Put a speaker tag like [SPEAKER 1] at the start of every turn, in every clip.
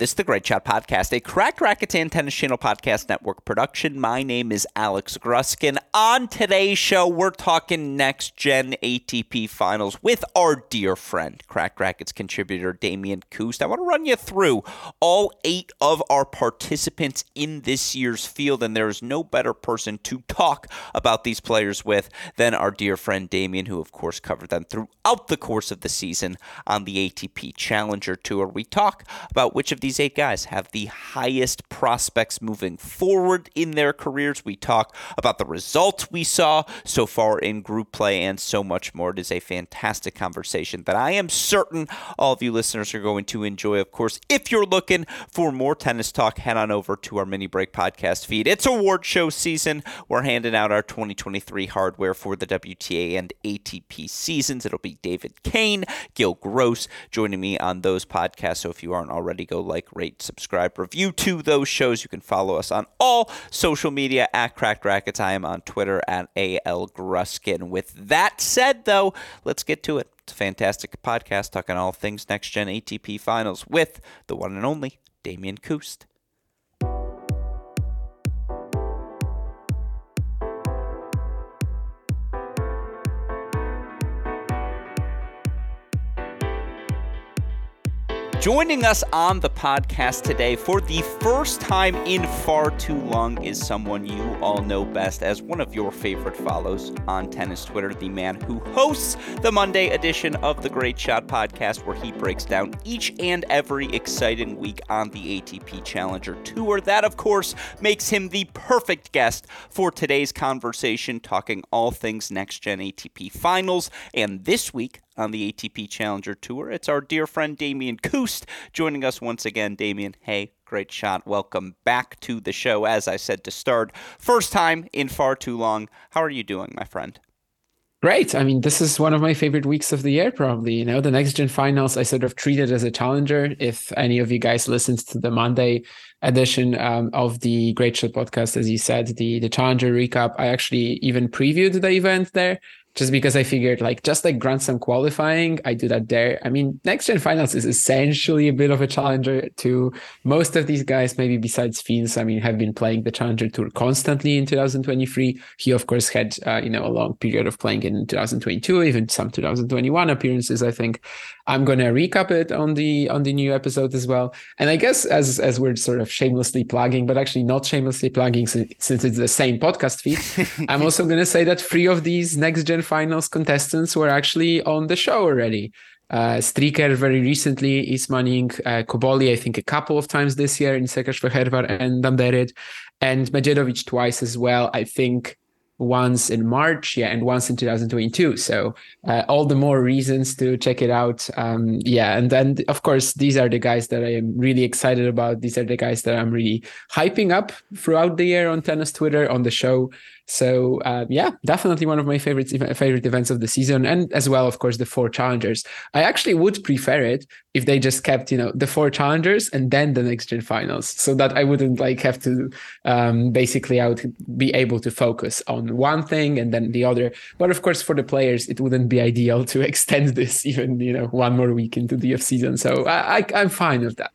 [SPEAKER 1] This is the Great Shot Podcast, a Cracked Racquets Tennis Channel Podcast Network production. My name is Alex Gruskin. On today's show, we're talking next gen ATP finals with our dear friend, Cracked Racquets contributor Damian Kust. I want to run you through all eight of our participants in this year's field, and there is no better person to talk about these players with than our dear friend Damian, who, of course, covered them throughout the course of the season on the ATP Challenger Tour. We talk about which of these these eight guys have the highest prospects moving forward in their careers. We talk about the results we saw so far in group play and so much more. It is a fantastic conversation that I am certain all of you listeners are going to enjoy. Of course, if you're looking for more tennis talk, head on over to our mini break podcast feed. It's award show season. We're handing out our 2023 hardware for the WTA and ATP seasons. It'll be David Kane, Gil Gross joining me on those podcasts. So if you aren't already, go like like, rate, subscribe, review to those shows. You can follow us on all social media at Cracked Racquets. I am on Twitter at AL Gruskin. With that said, though, let's get to it. It's a fantastic podcast talking all things next gen ATP finals with the one and only Damian Kust. Joining us on the podcast today for the first time in far too long is someone you all know best as one of your favorite follows on tennis Twitter, the man who hosts the Monday edition of the Great Shot podcast, where he breaks down each and every exciting week on the ATP Challenger Tour. That, of course, makes him the perfect guest for today's conversation, talking all things next gen ATP finals. And this week, on the ATP Challenger Tour. It's our dear friend Damian Kust joining us once again. Damian, hey, great shot. Welcome back to the show. As I said to start, first time in far too long. How are you doing, my friend?
[SPEAKER 2] Great. I mean, this is one of my favorite weeks of the year, probably. You know, the next gen finals, I sort of treated as a challenger. If any of you guys listened to the Monday edition um, of the Great Shot podcast, as you said, the the challenger recap, I actually even previewed the event there just because I figured like just like Grand Slam qualifying, I do that there. I mean, next gen finals is essentially a bit of a challenger to most of these guys, maybe besides Fields, I mean, have been playing the challenger tour constantly in 2023. He of course had uh, you know a long period of playing in 2022, even some 2021 appearances, I think. I'm gonna recap it on the on the new episode as well. And I guess as as we're sort of shamelessly plugging, but actually not shamelessly plugging since, since it's the same podcast feed, I'm also gonna say that three of these next gen finals contestants were actually on the show already. Uh, Stricker very recently, Ismaning, uh, Cobolli, I think a couple of times this year in Szekesfehérvár and Danderyd, and Medjedovic twice as well. I think once in March, yeah, and once in 2022. So uh, all the more reasons to check it out. Um, yeah, and then of course these are the guys that I am really excited about. These are the guys that I'm really hyping up throughout the year on tennis Twitter on the show. So uh, yeah, definitely one of my favorite favorite events of the season, and as well, of course, the four challengers. I actually would prefer it if they just kept, you know, the four challengers and then the next gen finals, so that I wouldn't like have to um, basically I would be able to focus on one thing and then the other. But of course, for the players, it wouldn't be ideal to extend this even, you know, one more week into the off season. So I, I I'm fine with that.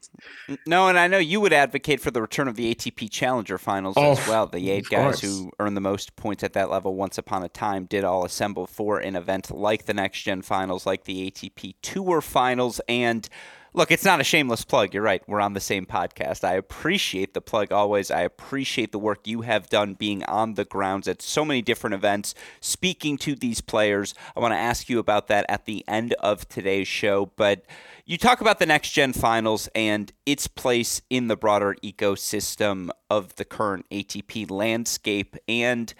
[SPEAKER 1] No, and I know you would advocate for the return of the ATP Challenger Finals oh, as well. The eight guys who earn the most points at that level once upon a time did all assemble for an event like the Next Gen Finals, like the ATP Tour Finals, and look, it's not a shameless plug. You're right. We're on the same podcast. I appreciate the plug always. I appreciate the work you have done being on the grounds at so many different events, speaking to these players. I want to ask you about that at the end of today's show, but you talk about the next gen finals and its place in the broader ecosystem of the current ATP landscape. And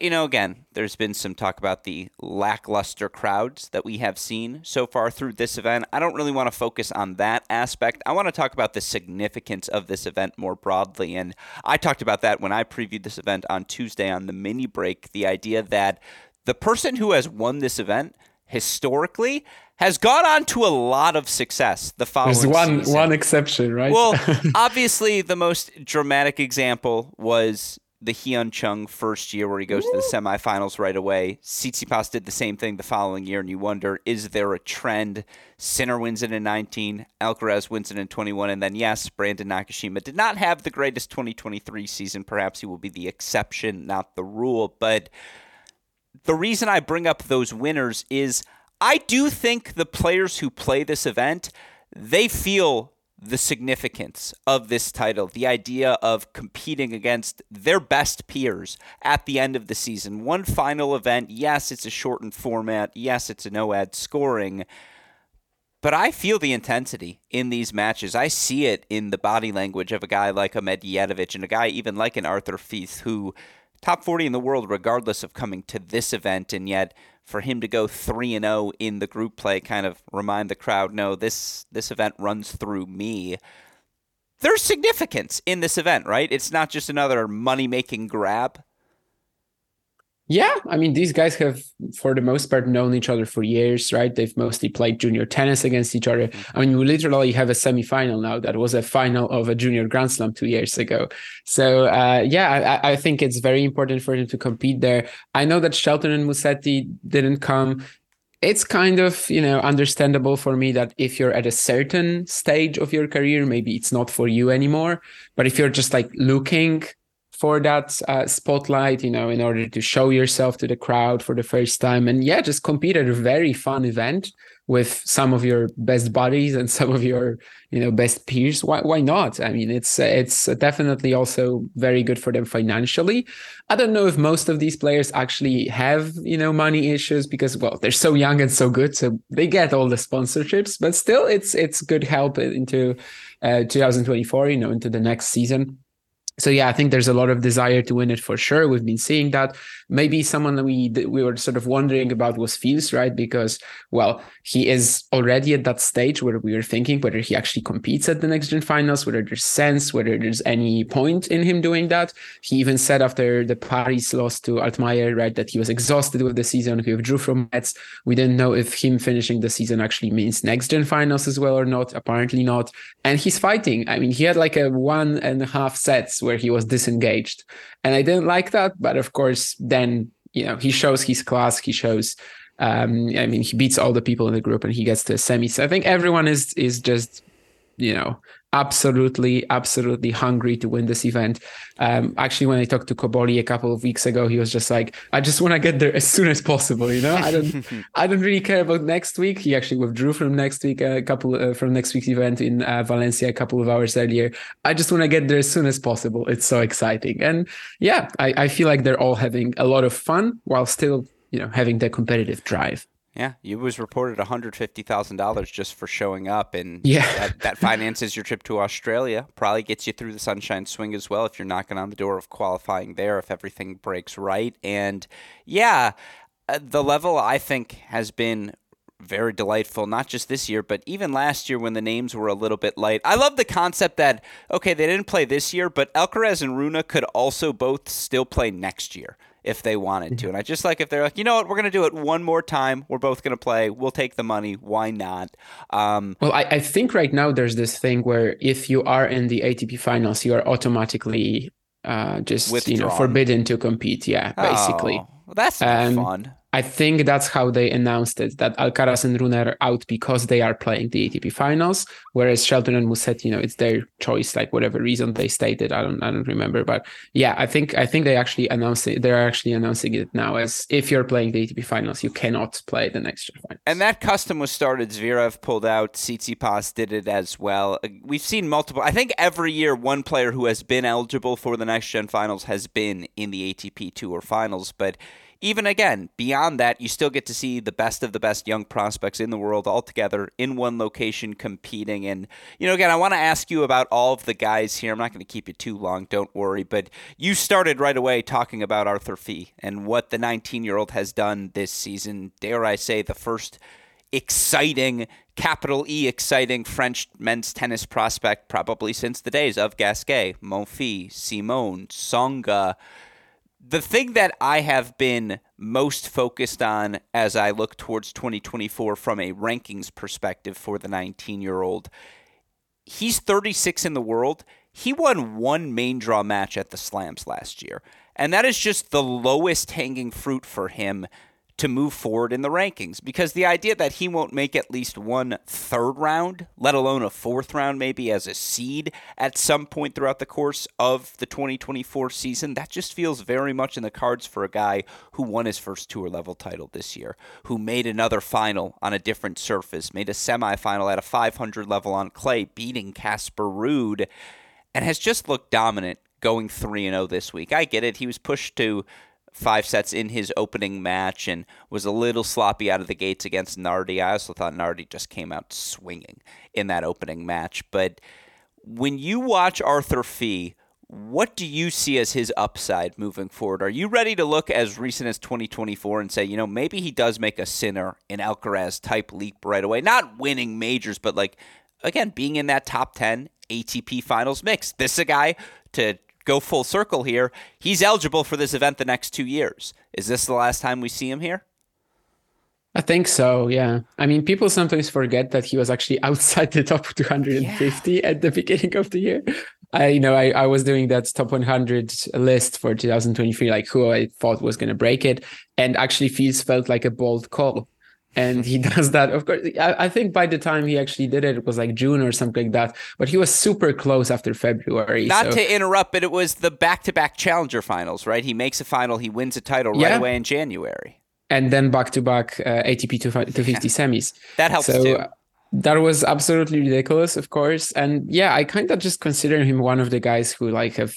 [SPEAKER 1] you know, again, there's been some talk about the lackluster crowds that we have seen so far through this event. I don't really want to focus on that aspect. I want to talk about the significance of this event more broadly. And I talked about that when I previewed this event on Tuesday on the mini break the idea that the person who has won this event historically has gone on to a lot of success the following
[SPEAKER 2] There's one
[SPEAKER 1] season.
[SPEAKER 2] one exception, right?
[SPEAKER 1] Well, obviously the most dramatic example was the Hyun Chung first year where he goes to the semifinals right away. Tsitsipas did the same thing the following year, and you wonder, is there a trend? Sinner wins it in 19, Alcaraz wins it in 21, and then yes, Brandon Nakashima did not have the greatest 2023 season. Perhaps he will be the exception, not the rule. But the reason I bring up those winners is I do think the players who play this event, they feel the significance of this title, the idea of competing against their best peers at the end of the season. One final event, yes, it's a shortened format, yes, it's a no ad scoring, but I feel the intensity in these matches. I see it in the body language of a guy like Hamad Medjedovic and a guy even like an Arthur Fils who top 40 in the world regardless of coming to this event and yet for him to go 3 and 0 in the group play kind of remind the crowd no this this event runs through me. There's significance in this event right? It's not just another money making grab
[SPEAKER 2] yeah, I mean, these guys have, for the most part, known each other for years, right? They've mostly played junior tennis against each other. I mean, we literally have a semifinal now that was a final of a junior Grand Slam two years ago. So, uh, yeah, I, I, think it's very important for them to compete there. I know that Shelton and Musetti didn't come. It's kind of, you know, understandable for me that if you're at a certain stage of your career, maybe it's not for you anymore. But if you're just like looking for that uh, spotlight, you know, in order to show yourself to the crowd for the first time. And yeah, just compete at a very fun event with some of your best buddies and some of your, you know, best peers. Why, why not? I mean, it's it's definitely also very good for them financially. I don't know if most of these players actually have, you know, money issues because well, they're so young and so good, so they get all the sponsorships. But still, it's it's good help into uh, 2024, you know, into the next season so yeah, I think there's a lot of desire to win it for sure. We've been seeing that. Maybe someone that we we were sort of wondering about was Fils, right? Because well, he is already at that stage where we were thinking whether he actually competes at the next gen finals, whether there's sense, whether there's any point in him doing that. He even said after the Paris loss to Altmaier, right, that he was exhausted with the season. He withdrew from Metz. We didn't know if him finishing the season actually means next gen finals as well or not. Apparently not. And he's fighting. I mean, he had like a one and a half sets where he was disengaged. And I didn't like that. But of course, then, you know, he shows his class, he shows um, I mean, he beats all the people in the group and he gets to semis. So I think everyone is is just, you know, absolutely, absolutely hungry to win this event. Um, actually, when I talked to Cobolli a couple of weeks ago, he was just like, "I just want to get there as soon as possible." You know, I don't, I don't really care about next week. He actually withdrew from next week a couple uh, from next week's event in uh, Valencia a couple of hours earlier. I just want to get there as soon as possible. It's so exciting, and yeah, I, I feel like they're all having a lot of fun while still, you know, having their competitive drive.
[SPEAKER 1] Yeah, you was reported one hundred fifty thousand dollars just for showing up, and
[SPEAKER 2] yeah,
[SPEAKER 1] that, that, finances your trip to Australia. Probably gets you through the Sunshine Swing as well if you're knocking on the door of qualifying there if everything breaks right. And yeah, uh, the level I think has been very delightful, not just this year, but even last year when the names were a little bit light. I love the concept that, okay, they didn't play this year, but Alcaraz and Rune could also both still play next year if they wanted to. And I just like if they're like, you know what, we're going to do it one more time. We're both going to play. We'll take the money. Why not?
[SPEAKER 2] Um, well, I, I, think right now there's this thing where if you are in the ATP finals, you are automatically uh, just withdrawn. you know forbidden to compete. Yeah, basically.
[SPEAKER 1] Oh, well, that's um, fun.
[SPEAKER 2] I think that's how they announced it that Alcaraz and Rune are out because they are playing the ATP finals, whereas Shelton and Musetti, you know, it's their choice, like whatever reason they stated. I don't I don't remember. But yeah, I think I think they actually announced it. They're actually announcing it now as if you're playing the ATP finals, you cannot play the next gen finals.
[SPEAKER 1] And that custom was started. Zverev pulled out, Tsitsipas did it as well. Uh, we've seen multiple I think every year one player who has been eligible for the next gen finals has been in the ATP tour finals, but even again, beyond that, you still get to see the best of the best young prospects in the world all together in one location competing. And, you know, again, I want to ask you about all of the guys here. I'm not going to keep you too long, don't worry. But you started right away talking about Arthur Fils and what the 19 year old has done this season. Dare I say, the first exciting, capital E exciting French men's tennis prospect probably since the days of Gasquet, Monfils, Simon, Tsonga the thing that I have been most focused on as I look towards 2024 from a rankings perspective for the 19 year old, he's 36 in the world. He won one main draw match at the Slams last year. And that is just the lowest hanging fruit for him to move forward in the rankings because the idea that he won't make at least one third round, let alone a fourth round, maybe as a seed at some point throughout the course of the 2024 season, that just feels very much in the cards for a guy who won his first tour level title this year, who made another final on a different surface, made a semifinal at a 500 level on clay, beating Casper Ruud, and has just looked dominant going 3 0 this week. I get it. He was pushed to five sets in his opening match and was a little sloppy out of the gates against Nardi. I also thought Nardi just came out swinging in that opening match. But when you watch Arthur Fils, what do you see as his upside moving forward? Are you ready to look as recent as 2024 and say, you know, maybe he does make a Sinner in Alcaraz type leap right away? Not winning majors, but like, again, being in that top 10 ATP finals mix. This is a guy to go full circle here. He's eligible for this event the next two years. Is this the last time we see him here?
[SPEAKER 2] I think so, yeah. I mean, people sometimes forget that he was actually outside the top 250 yeah. at the beginning of the year. I, you know, I, I was doing that top 100 list for 2023, like who I thought was going to break it. And actually, Fils felt like a bold call and he does that. Of course I, I, think by the time he actually did it it was like june or something like that. But he was super close after february
[SPEAKER 1] not so. to interrupt but it was the back-to-back challenger finals right? He makes a final he wins a title right yeah. away in january.
[SPEAKER 2] And then back-to-back uh, atp 250 yeah. semis.
[SPEAKER 1] That helps so, too.
[SPEAKER 2] that was absolutely ridiculous of course. And yeah i kind of just consider him one of the guys who like have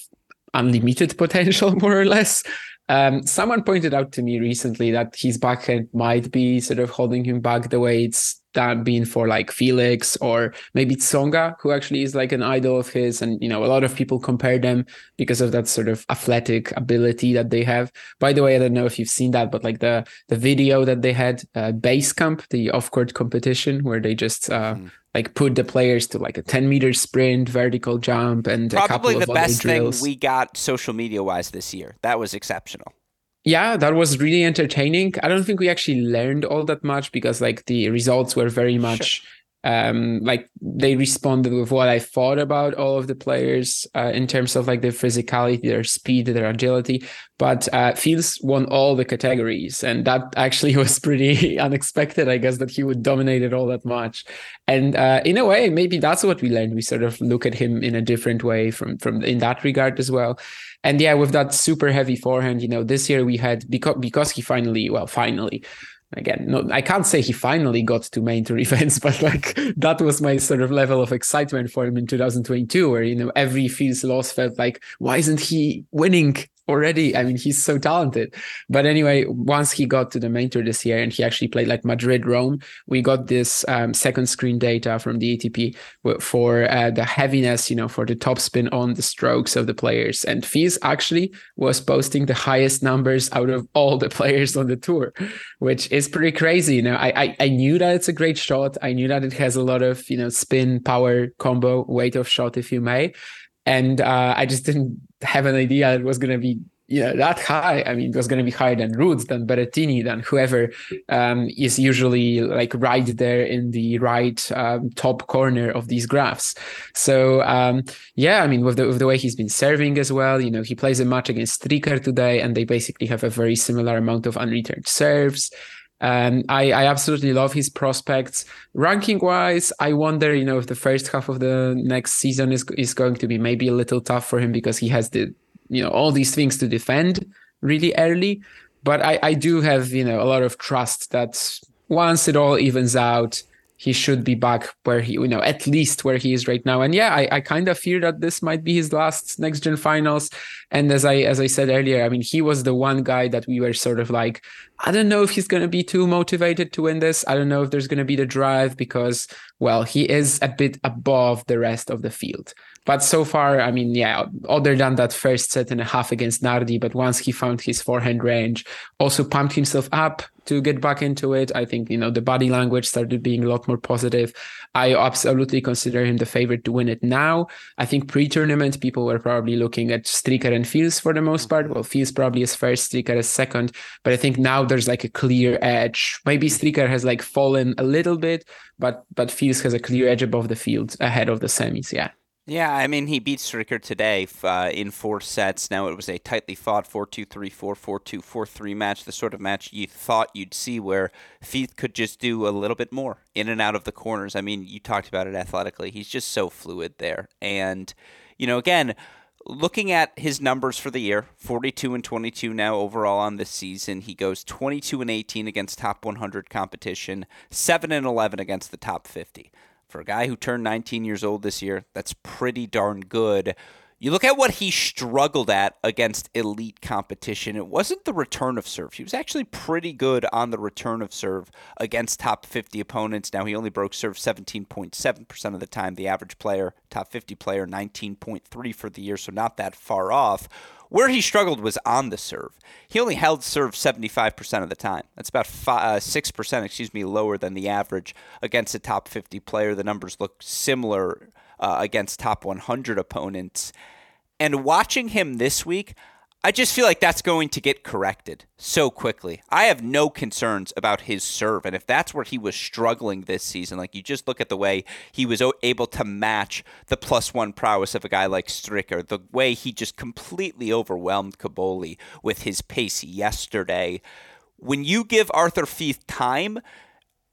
[SPEAKER 2] unlimited potential more or less um, someone pointed out to me recently that his backhand might be sort of holding him back the way it's done been for like Felix or maybe Tsonga, who actually is like an idol of his. And, you know, a lot of people compare them because of that sort of athletic ability that they have. By the way, I don't know if you've seen that, but like the, the video that they had, uh, Basecamp, the off court competition where they just, uh, mm like put the players to like a 10 meter sprint, vertical jump, and probably the best thing
[SPEAKER 1] we got social media wise this year. That was exceptional.
[SPEAKER 2] Yeah, that was really entertaining. I don't think we actually learned all that much because like the results were very much sure um, like they responded with what I thought about all of the players uh, in terms of like their physicality, their speed, their agility. But uh, Fils won all the categories, and that actually was pretty unexpected. I guess that he would dominate it all that much, and uh, in a way, maybe that's what we learned. We sort of look at him in a different way from from in that regard as well. And yeah, with that super heavy forehand, you know, this year we had because because he finally, well, finally again no i can't say he finally got to main tour events but like that was my sort of level of excitement for him in 2022 where you know every Fils loss felt like why isn't he winning already. I mean, he's so talented. But anyway, once he got to the main tour this year and he actually played like Madrid, Rome, we got this um, second screen data from the ATP for uh, the heaviness, you know, for the top spin on the strokes of the players. And Fils actually was posting the highest numbers out of all the players on the tour, which is pretty crazy. You know, I, I, I knew that it's a great shot. I knew that it has a lot of, you know, spin, power, combo, weight of shot, if you may and uh, I just didn't have an idea it was going to be you know that high. I mean, it was going to be higher than Ruud's, than Berrettini, than whoever um, is usually like right there in the right um, top corner of these graphs. So um, yeah, I mean, with the with the way he's been serving as well, you know, he plays a match against Stricker today, and they basically have a very similar amount of unreturned serves. Um, I, I absolutely love his prospects. Ranking wise, I wonder, you know, if the first half of the next season is is going to be maybe a little tough for him because he has the, you know, all these things to defend really early. But I, I do have, you know, a lot of trust that once it all evens out, he should be back where he, you know, at least where he is right now. And yeah, I, I kind of fear that this might be his last next gen finals. And as I as I said earlier, I mean, he was the one guy that we were sort of like, I don't know if he's going to be too motivated to win this. I don't know if there's going to be the drive because, well, he is a bit above the rest of the field. But so far, I mean, yeah, other than that first set and a half against Nardi, but once he found his forehand range, also pumped himself up to get back into it. I think, you know, the body language started being a lot more positive. I absolutely consider him the favorite to win it now. I think pre tournament, people were probably looking at Stricker and Fils for the most part. Well, Fils probably is first, Stricker is second. But I think now there's like a clear edge. Maybe Stricker has like fallen a little bit, but but Fils has a clear edge above the field ahead of the semis. Yeah.
[SPEAKER 1] Yeah, I mean, he beat Stricker today uh, in four sets. Now, it was a tightly fought 4 2 3 4 4 2 4 3 match, the sort of match you thought you'd see where Fils could just do a little bit more in and out of the corners. I mean, you talked about it athletically. He's just so fluid there. And, you know, again, looking at his numbers for the year 42 and 22 now overall on this season he goes 22 and 18 against top 100 competition 7 and 11 against the top 50 for a guy who turned 19 years old this year, that's pretty darn good. You look at what he struggled at against elite competition. It wasn't the return of serve. He was actually pretty good on the return of serve against top 50 opponents. Now, he only broke serve 17.7% of the time. The average player, top 50 player, 19.3 for the year, so not that far off. Where he struggled was on the serve. He only held serve 75% of the time. That's about five, uh, 6%, excuse me, lower than the average against a top 50 player. The numbers look similar uh, against top 100 opponents. And watching him this week, I just feel like that's going to get corrected so quickly. I have no concerns about his serve. And if that's where he was struggling this season, like you just look at the way he was able to match the plus one prowess of a guy like Stricker, the way he just completely overwhelmed Cobolli with his pace yesterday. When you give Arthur Fils time,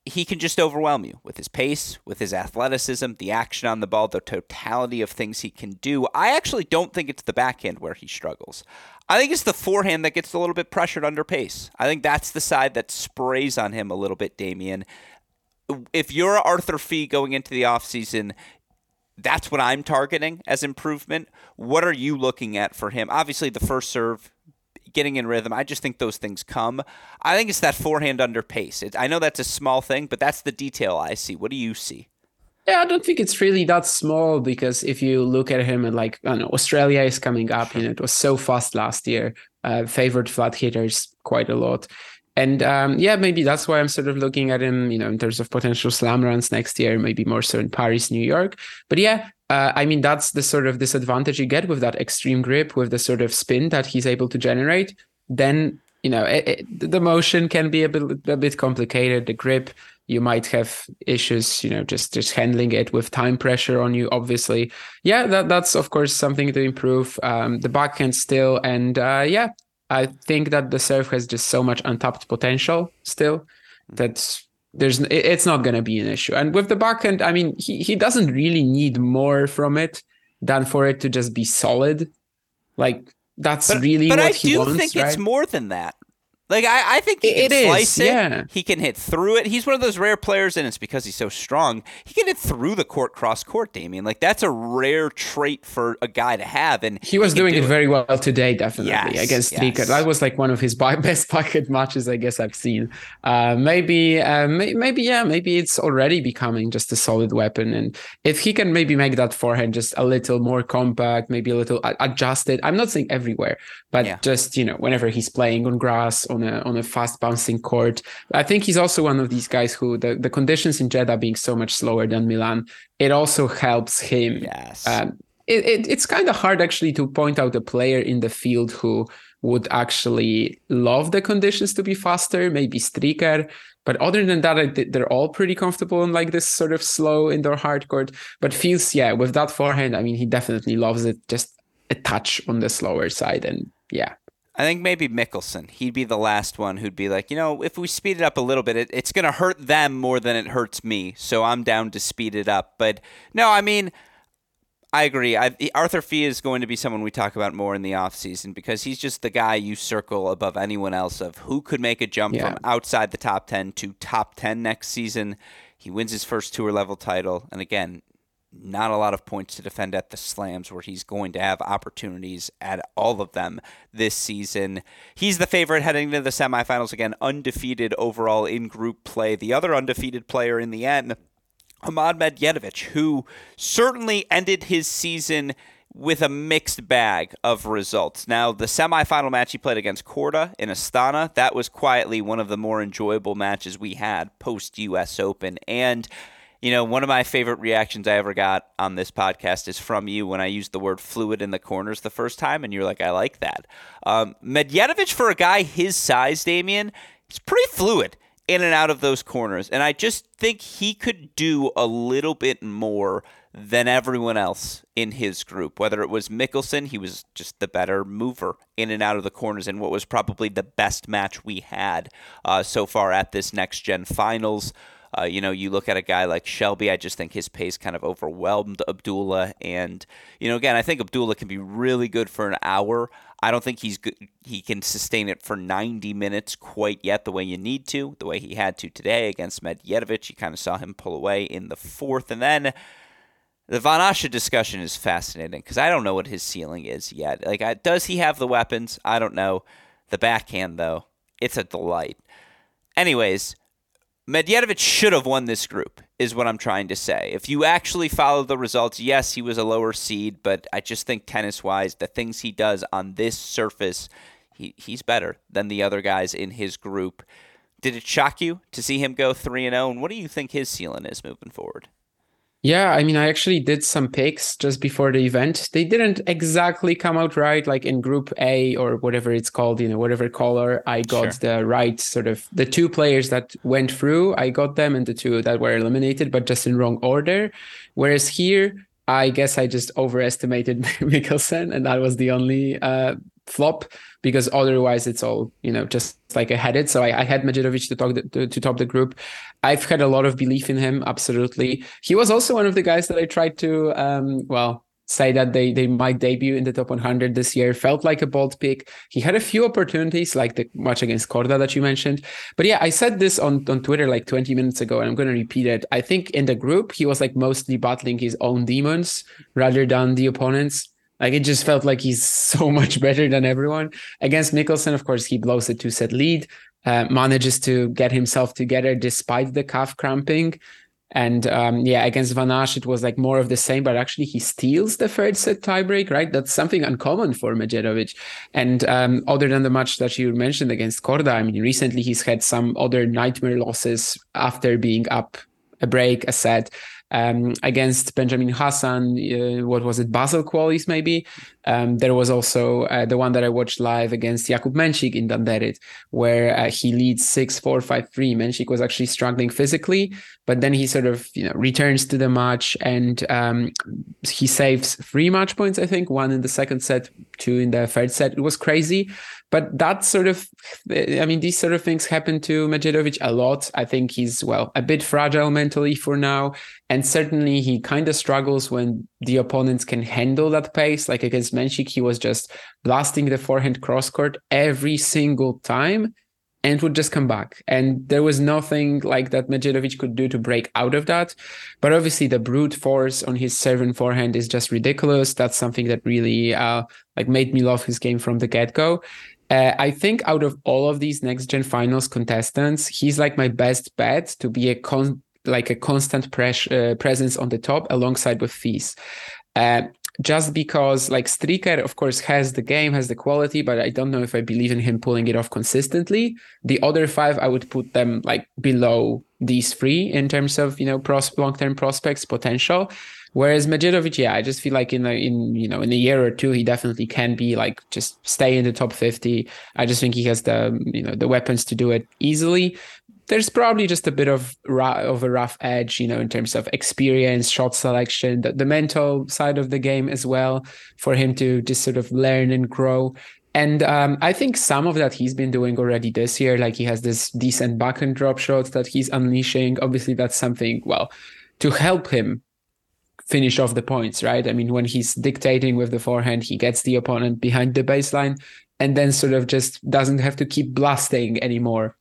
[SPEAKER 1] he can just overwhelm you with his pace, with his athleticism, the action on the ball, the totality of things he can do. I actually don't think it's the backhand where he struggles. I think it's the forehand that gets a little bit pressured under pace. I think that's the side that sprays on him a little bit, Damian. If you're Arthur Fils going into the offseason, that's what I'm targeting as improvement. What are you looking at for him? Obviously, the first serve, getting in rhythm. I just think those things come. I think it's that forehand under pace. It, I know that's a small thing, but that's the detail I see. What do you see?
[SPEAKER 2] Yeah, I don't think it's really that small because if you look at him and like, I don't know, Australia is coming up, you know, it was so fast last year, uh, favored flat hitters quite a lot. And um, yeah, maybe that's why I'm sort of looking at him, you know, in terms of potential slam runs next year, maybe more so in Paris, New York. But yeah, uh, I mean, that's the sort of disadvantage you get with that extreme grip, with the sort of spin that he's able to generate. Then, you know, it, it, the motion can be a bit, a bit complicated. The grip, you might have issues, you know, just just handling it with time pressure on you. Obviously, yeah, that that's of course something to improve. Um, the backhand still, and uh, yeah, I think that the serve has just so much untapped potential still that there's it's not going to be an issue. And with the backhand, I mean, he he doesn't really need more from it than for it to just be solid. Like that's
[SPEAKER 1] but,
[SPEAKER 2] really
[SPEAKER 1] but
[SPEAKER 2] what
[SPEAKER 1] I
[SPEAKER 2] he
[SPEAKER 1] do think
[SPEAKER 2] right?
[SPEAKER 1] it's more than that. Like I, I think he
[SPEAKER 2] It
[SPEAKER 1] can
[SPEAKER 2] is,
[SPEAKER 1] slice it.
[SPEAKER 2] yeah.
[SPEAKER 1] He can hit through it. He's one of those rare players, and it's because he's so strong. He can hit through the court, cross court. Damian, like that's a rare trait for a guy to have. And
[SPEAKER 2] He was
[SPEAKER 1] can
[SPEAKER 2] doing
[SPEAKER 1] do
[SPEAKER 2] it very well today, definitely
[SPEAKER 1] Yes,
[SPEAKER 2] against
[SPEAKER 1] yes.
[SPEAKER 2] Stricker. That was like one of his best pocket matches, I guess I've seen. Uh, maybe, uh, may- maybe, yeah, maybe it's already becoming just a solid weapon. And if he can maybe make that forehand just a little more compact, maybe a little adjusted. I'm not saying everywhere, but
[SPEAKER 1] Yeah.
[SPEAKER 2] just you know, whenever he's playing on grass on a on a fast bouncing court, I think he's also one of these guys who the the conditions in Jeddah being so much slower than Milan, it also helps him
[SPEAKER 1] Yes.
[SPEAKER 2] um, it, it, it's kind of hard actually to point out a player in the field who would actually love the conditions to be faster, maybe Stricker. But other than that, they're all pretty comfortable in like this sort of slow indoor hard court. But Fils, yeah, with that forehand, I mean, he definitely loves it just a touch on the slower side. And yeah,
[SPEAKER 1] I think maybe Michelsen. He'd be the last one who'd be like, you know, if we speed it up a little bit, it, it's going to hurt them more than it hurts me. So I'm down to speed it up. But no, I mean, I agree. I, Arthur Fils is going to be someone we talk about more in the offseason because he's just the guy you circle above anyone else of who could make a jump yeah. from outside the top 10 to top 10 next season. He wins his first tour level title. And again, not a lot of points to defend at the slams where he's going to have opportunities at all of them this season. He's the favorite heading to the semifinals again, undefeated overall in group play. The other undefeated player in the end Hamad Medjedovic, who certainly ended his season with a mixed bag of results. Now, the semifinal match he played against Korda in Astana, that was quietly one of the more enjoyable matches we had post US Open. And, you know, one of my favorite reactions I ever got on this podcast is from you when I used the word fluid in the corners the first time, and you're like, I like that. Um, for a guy his size, Damian, he's pretty fluid in and out of those corners. And I just think he could do a little bit more than everyone else in his group. Whether it was Michelsen, he was just the better mover in and out of the corners in what was probably the best match we had uh, so far at this next gen finals. Uh, you know, you look at a guy like Shelbayh, I just think his pace kind of overwhelmed Abdullah. And, you know, again, I think Abdullah can be really good for an hour. I don't think he's good. He can sustain it for 90 minutes quite yet, the way you need to, the way he had to today against Medjedovic. You kind of saw him pull away in the fourth, and then the Van Assche discussion is fascinating because I don't know what his ceiling is yet. Like, I, does he have the weapons? I don't know. The backhand, though, it's a delight. Anyways, Medjedovic should have won this group, is what I'm trying to say. If you actually follow the results, yes, he was a lower seed, but I just think tennis wise, the things he does on this surface, he, he's better than the other guys in his group. Did it shock you to see him go 3 and 0? And what do you think his ceiling is moving forward?
[SPEAKER 2] Yeah, I mean, I actually did some picks just before the event. They didn't exactly come out right. Like in Group A or whatever it's called, you know, whatever color, I got sure. the right sort of the two players that went through. I got them, and the two that were eliminated, but just in wrong order. Whereas here, I guess I just overestimated Michelsen, and that was the only uh, flop because otherwise it's all you know just like I had it. So I, I had Medjedovic to talk the, to, to, top the group. I've had a lot of belief in him. Absolutely, he was also one of the guys that I tried to um, well say that they they might debut in the top 100 this year. Felt like a bold pick. He had a few opportunities, like the match against Korda that you mentioned. But yeah, I said this on on Twitter like 20 minutes ago, and I'm going to repeat it. I think in the group he was like mostly battling his own demons rather than the opponents. Like it just felt like he's so much better than everyone. Against Michelsen, of course, he blows a two set lead, uh, manages to get himself together despite the calf cramping. And um, yeah, against Van Assche, it was like more of the same, but actually he steals the third set tiebreak, right? That's something uncommon for Medjedovic. And um, other than the match that you mentioned against Korda, I mean, recently he's had some other nightmare losses after being up a break, a set um, against Benjamin Hassan. Uh, what was it, Basel qualies maybe? Um, there was also uh, the one that I watched live against Jakub Mensik in Danderyd, where uh, he leads six four five three. Mensik was actually struggling physically, but then he sort of you know returns to the match and um, he saves three match points. I think one in the second set, two in the third set. It was crazy. But that sort of, I mean, these sort of things happen to Medjedovic a lot. I think he's, well, a bit fragile mentally for now. And certainly he kind of struggles when the opponents can handle that pace. Like against Mensik, he was just blasting the forehand cross court every single time and would just come back. And there was nothing like that Medjedovic could do to break out of that. But obviously, the brute force on his serve and forehand is just ridiculous. That's something that really uh, like made me love his game from the get go. Uh, I think out of all of these next gen finals contestants, he's like my best bet to be a con like a constant pres- uh, presence on the top alongside with Fils. Uh, just because like Stricker, of course, has the game, has the quality, but I don't know if I believe in him pulling it off consistently. The other five, I would put them like below these three in terms of you know pros- long term prospects potential. Whereas Medjedovic, yeah, I just feel like in a, in you know in a year or two he definitely can be like just stay in the top fifty. I just think he has the you know the weapons to do it easily. There's probably just a bit of of a rough edge, you know, in terms of experience, shot selection, the, the mental side of the game as well, for him to just sort of learn and grow. And um, I think some of that he's been doing already this year. Like he has this decent backhand drop shot that he's unleashing. Obviously, that's something, well, to help him finish off the points, right? I mean, when he's dictating with the forehand, he gets the opponent behind the baseline and then sort of just doesn't have to keep blasting anymore.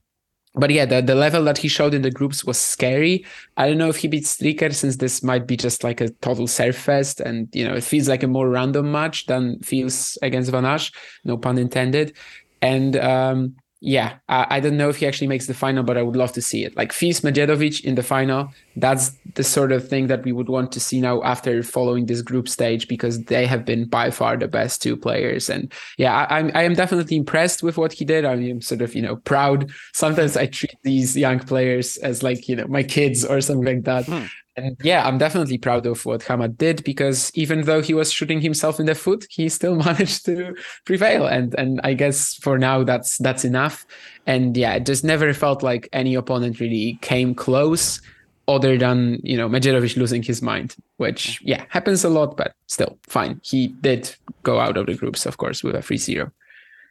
[SPEAKER 2] But yeah, the, the level that he showed in the groups was scary. I don't know if he beats Stricker since this might be just like a total serve fest and you know it Fils like a more random match than feels against Van Assche, no pun intended. And um, yeah, I, I, don't know if he actually makes the final, but I would love to see it. Like Fils Medjedovic in the final, that's the sort of thing that we would want to see now after following this group stage because they have been by far the best two players. And yeah, I, I'm I am definitely impressed with what he did. I am sort of you know proud. Sometimes I treat these young players as like you know my kids or something like that. Hmm. And yeah, I'm definitely proud of what Hamad did because even though he was shooting himself in the foot, he still managed to prevail. And and I guess for now that's that's enough. And yeah, it just never felt like any opponent really came close other than, you know, Medjedovic losing his mind, which yeah, happens a lot, but still fine. He did go out of the groups, of course, with a 3-0.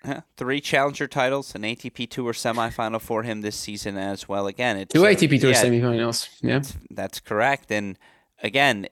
[SPEAKER 1] Three challenger titles, an ATP Tour semifinal for him this season as well. Again,
[SPEAKER 2] it's two ATP Tour uh, yeah, semifinals. Yeah,
[SPEAKER 1] that's, that's correct. And again,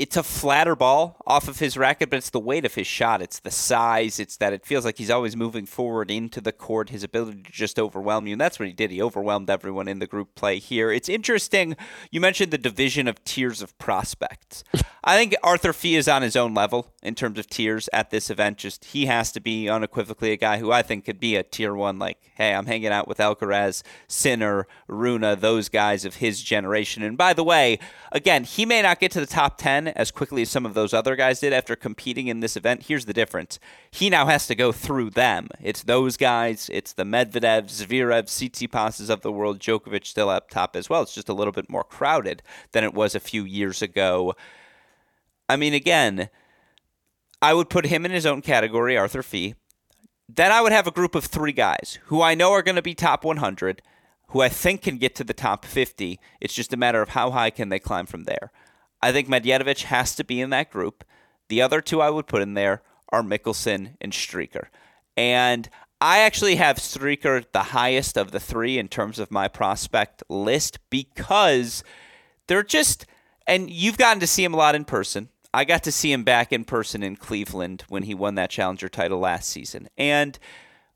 [SPEAKER 1] it's a flatter ball off of his racket, but it's the weight of his shot. It's the size. It's that it feels like he's always moving forward into the court. His ability to just overwhelm you. And that's what he did. He overwhelmed everyone in the group play here. It's interesting. You mentioned the division of tiers of prospects. I think Arthur Fils is on his own level in terms of tiers at this event. Just he has to be unequivocally a guy who I think could be a tier one. Like, hey, I'm hanging out with Alcaraz, Sinner, Rune, those guys of his generation. And by the way, again, he may not get to the top 10 as quickly as some of those other guys did after competing in this event. Here's the difference. He now has to go through them. It's those guys, it's the Medvedev, Zverev, Tsitsipas's of the world, Djokovic still up top as well. It's just a little bit more crowded than it was a few years ago. I mean, again, I would put him in his own category, Arthur Fils. Then I would have a group of three guys who I know are going to be top 100, who I think can get to the top 50. It's just a matter of how high can they climb from there. I think Medjedovic has to be in that group. The other two I would put in there are Michelsen and Stricker. And I actually have Stricker the highest of the three in terms of my prospect list because they're just, and you've gotten to see him a lot in person. I got to see him back in person in Cleveland when he won that challenger title last season. And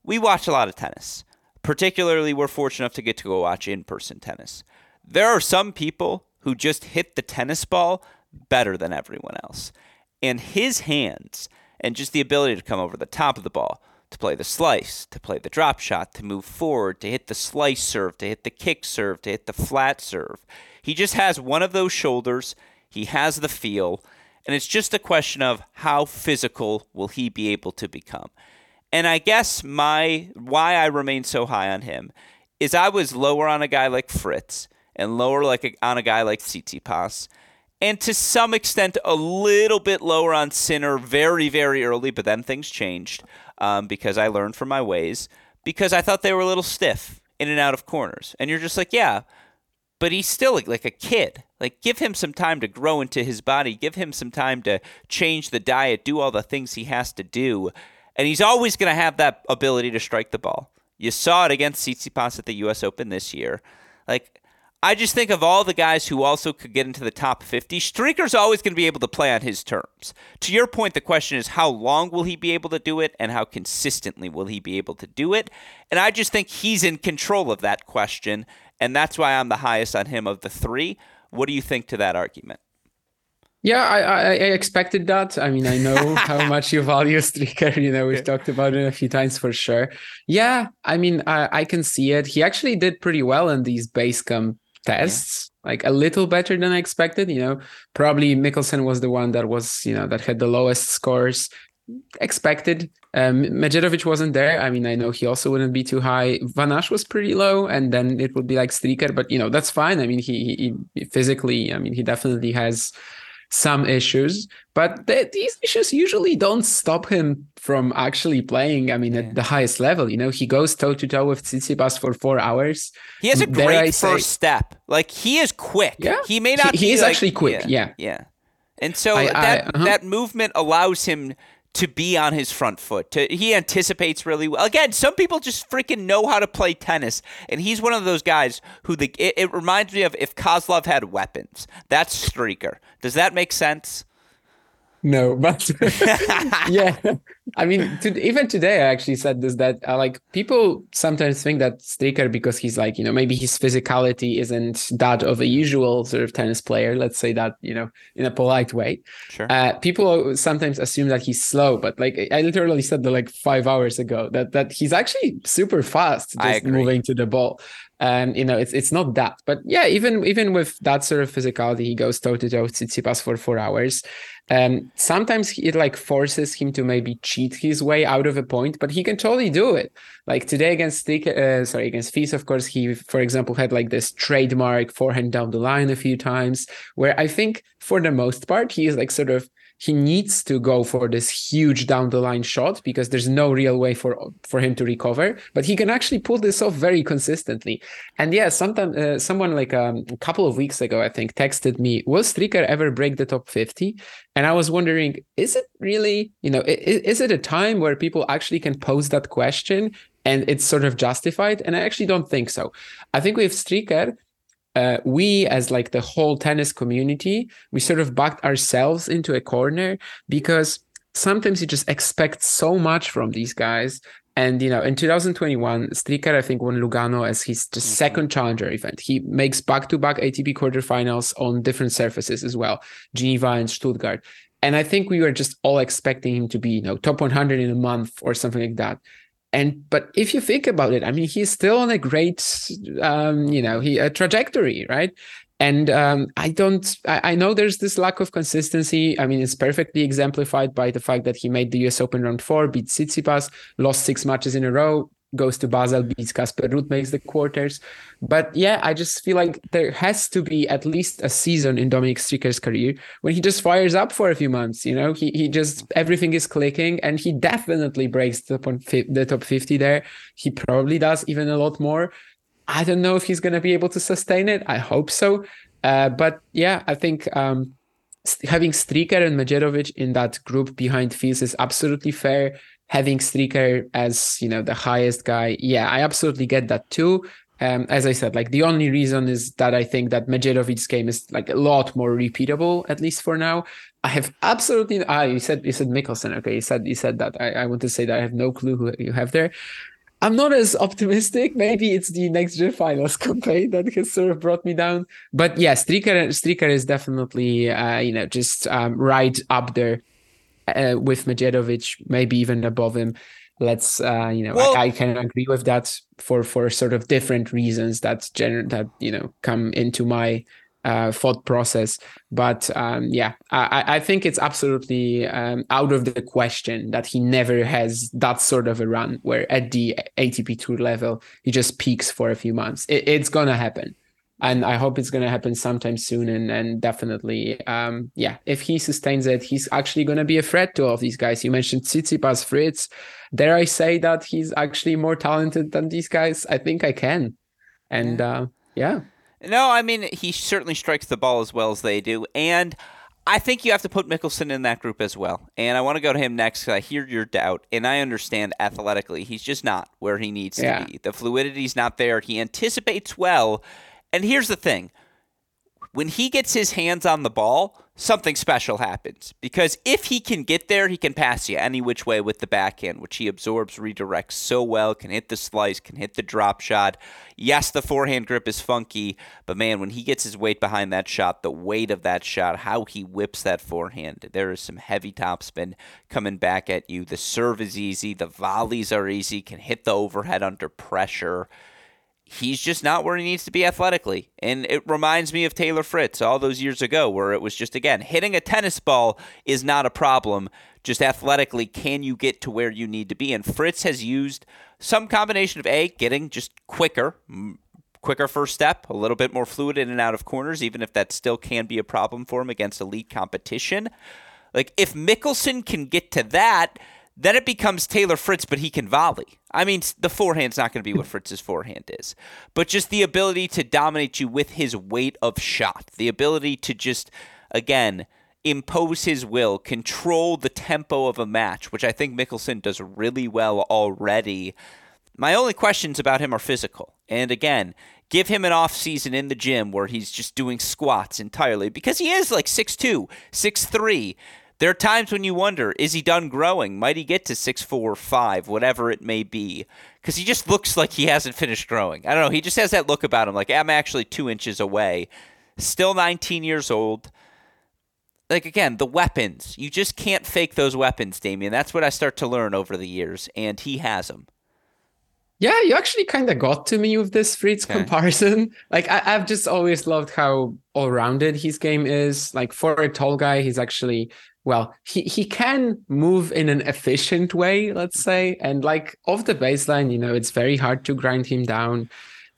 [SPEAKER 1] we watch a lot of tennis. Particularly, we're fortunate enough to get to go watch in person tennis. There are some people who just hit the tennis ball better than everyone else. And his hands and just the ability to come over the top of the ball, to play the slice, to play the drop shot, to move forward, to hit the slice serve, to hit the kick serve, to hit the flat serve. He just has one of those shoulders. He has the feel. And it's just a question of how physical will he be able to become. And I guess my why I remain so high on him is I was lower on a guy like Fritz and lower like a, on a guy like Tsitsipas. And to some extent, a little bit lower on Sinner very, very early, but then things changed um, because I learned from my ways because I thought they were a little stiff in and out of corners. And you're just like, yeah, but he's still like, like a kid. Like, give him some time to grow into his body, give him some time to change the diet, do all the things he has to do. And he's always going to have that ability to strike the ball. You saw it against Tsitsipas at the U.S. Open this year. Like, I just think of all the guys who also could get into the top 50. Stricker's always going to be able to play on his terms. To your point, the question is how long will he be able to do it and how consistently will he be able to do it? And I just think he's in control of that question. And that's why I'm the highest on him of the three. What do you think to that argument?
[SPEAKER 2] Yeah, I, I, I expected that. I mean, I know how much you value Stricker. You know, we've talked about it a few times for sure. Yeah, I mean, I, I can see it. He actually did pretty well in these Basecamp tests yeah. like a little better than i expected you know. Probably Michelsen was the one that was you know that had the lowest scores expected. Um Medjedovic wasn't there. I mean i know he also wouldn't be too high. Van Assche was pretty low and then it would be like Stricker but you know that's fine. I mean he, he physically i mean he definitely has some issues, but th- these issues usually don't stop him from actually playing. I mean, yeah. at the highest level, you know, he goes toe to toe with Tsitsipas for four hours.
[SPEAKER 1] He has a great first step. Like he is quick. Yeah, he may not.
[SPEAKER 2] He, he is
[SPEAKER 1] like,
[SPEAKER 2] actually quick.
[SPEAKER 1] Yeah,
[SPEAKER 2] yeah.
[SPEAKER 1] yeah. And so I, that I, uh-huh. that movement allows him to be on his front foot. To, he anticipates really well. Again, some people just freaking know how to play tennis, and he's one of those guys who the it, it reminds me of if Kozlov had weapons. That's Stricker. Does that make sense?
[SPEAKER 2] No, but yeah, I mean, to, even today I actually said this that uh, like people sometimes think that Stricker because he's like you know maybe his physicality isn't that of a usual sort of tennis player. Let's say that you know in a polite way.
[SPEAKER 1] Sure.
[SPEAKER 2] Uh, people sometimes assume that he's slow, but like I literally said that like five hours ago that that he's actually super fast just moving to the ball and you know it's it's not that but yeah even even with that sort of physicality he goes toe to toe with Tsitsipas for four hours um, sometimes it like forces him to maybe cheat his way out of a point, but he can totally do it. Like today against Stick, uh, sorry, against Fils, of course, he, for example, had like this trademark forehand down the line a few times, where I think for the most part, he is like sort of he needs to go for this huge down the line shot because there's no real way for for him to recover but he can actually pull this off very consistently. And yeah sometimes uh, someone like um, a couple of weeks ago i think texted me will stricker ever break the top 50 and i was wondering is it really you know is, is it a time where people actually can pose that question and it's sort of justified? And i actually don't think so. I think with stricker uh, we as like the whole tennis community we sort of backed ourselves into a corner because sometimes you just expect so much from these guys. And you know in 2021 stricker i think won lugano as his mm-hmm. second challenger event. He makes back-to-back atp quarterfinals on different surfaces as well geneva and stuttgart. And i think we were just all expecting him to be you know top 100 in a month or something like that and but if you think about it i mean he's still on a great um you know he a trajectory right and um, I don't. I, I, know there's this lack of consistency. I mean, it's perfectly exemplified by the fact that he made the U.S. Open round four, beat Tsitsipas, lost six matches in a row, goes to Basel, beats Casper Ruud, makes the quarters. But yeah, I just feel like there has to be at least a season in Dominic Stricker's career when he just fires up for a few months. You know, he he just everything is clicking, and he definitely breaks the top the top fifty there. He probably does even a lot more. I don't know if he's going to be able to sustain it. I hope so. Uh, but yeah, I think um, having Stricker and Medjedovic in that group behind Fils is absolutely fair having Stricker as you know the highest guy, yeah, I absolutely get that too. Um, as I said, like the only reason is that I think that Medjedovic's game is like a lot more repeatable, at least for now. I have absolutely ah, you said you said Michelsen. Okay, you said you said that. I, I want to say that I have no clue who you have there. I'm not as optimistic. Maybe it's the next gen finals campaign that has sort of brought me down. But yeah, Stricker Stricker is definitely uh, you know just um, right up there uh, with Medjedovic, maybe even above him. Let's uh, you know, well, I, I, can agree with that for for sort of different reasons that gener- that you know come into my uh, thought process. But um, yeah, I, I think it's absolutely um, out of the question that he never has that sort of a run where at the ATP tour level he just peaks for a few months. It, it's gonna happen and I hope it's going to happen sometime soon. And and definitely, um, yeah, if he sustains it, he's actually going to be a threat to all of these guys. You mentioned Tsitsipas, Fritz. Dare I say that he's actually more talented than these guys? I think I can. And yeah. Uh, yeah.
[SPEAKER 1] No, I mean he certainly strikes the ball as well as they do, and. I think you have to put Michelsen in that group as well. And I want to go to him next because I hear your doubt, and I understand athletically he's just not where he needs yeah. to be. The fluidity's not there. He anticipates well, and here's the thing when he gets his hands on the ball, something special happens. Because if he can get there, he can pass you any which way with the backhand, which he absorbs, redirects so well, can hit the slice, can hit the drop shot. Yes, the forehand grip is funky, but man, when he gets his weight behind that shot, the weight of that shot, how he whips that forehand, there is some heavy topspin coming back at you. The serve is easy, the volleys are easy, can hit the overhead under pressure he's just not where he needs to be athletically. And it reminds me of Taylor Fritz all those years ago, where it was just, again, hitting a tennis ball is not a problem. Just athletically, can you get to where you need to be? And Fritz has used some combination of A, getting just quicker, quicker first step, a little bit more fluid in and out of corners, even if that still can be a problem for him against elite competition. Like, if Michelsen can get to that, then it becomes Taylor Fritz, but he can volley. I mean, the forehand's not going to be what Fritz's forehand is, but just the ability to dominate you with his weight of shot, the ability to just, again, impose his will, control the tempo of a match, which I think Michelsen does really well already. My only questions about him are physical. And again, give him an off season in the gym where he's just doing squats entirely because he is like 6'2, 6'3. There are times when you wonder, is he done growing? Might he get to six four five, whatever it may be? Because he just looks like he hasn't finished growing. I don't know. He just has that look about him, like I'm actually two inches away. Still 19 years old. Like again, the weapons. You just can't fake those weapons, Damian. That's what I start to learn over the years, and he has them.
[SPEAKER 2] Yeah, you actually kind of got to me with this Fritz okay. comparison. Like, I, have just always loved how all rounded his game is. Like, for a tall guy, he's actually well, he, he can move in an efficient way, let's say. And like off the baseline, you know, it's very hard to grind him down.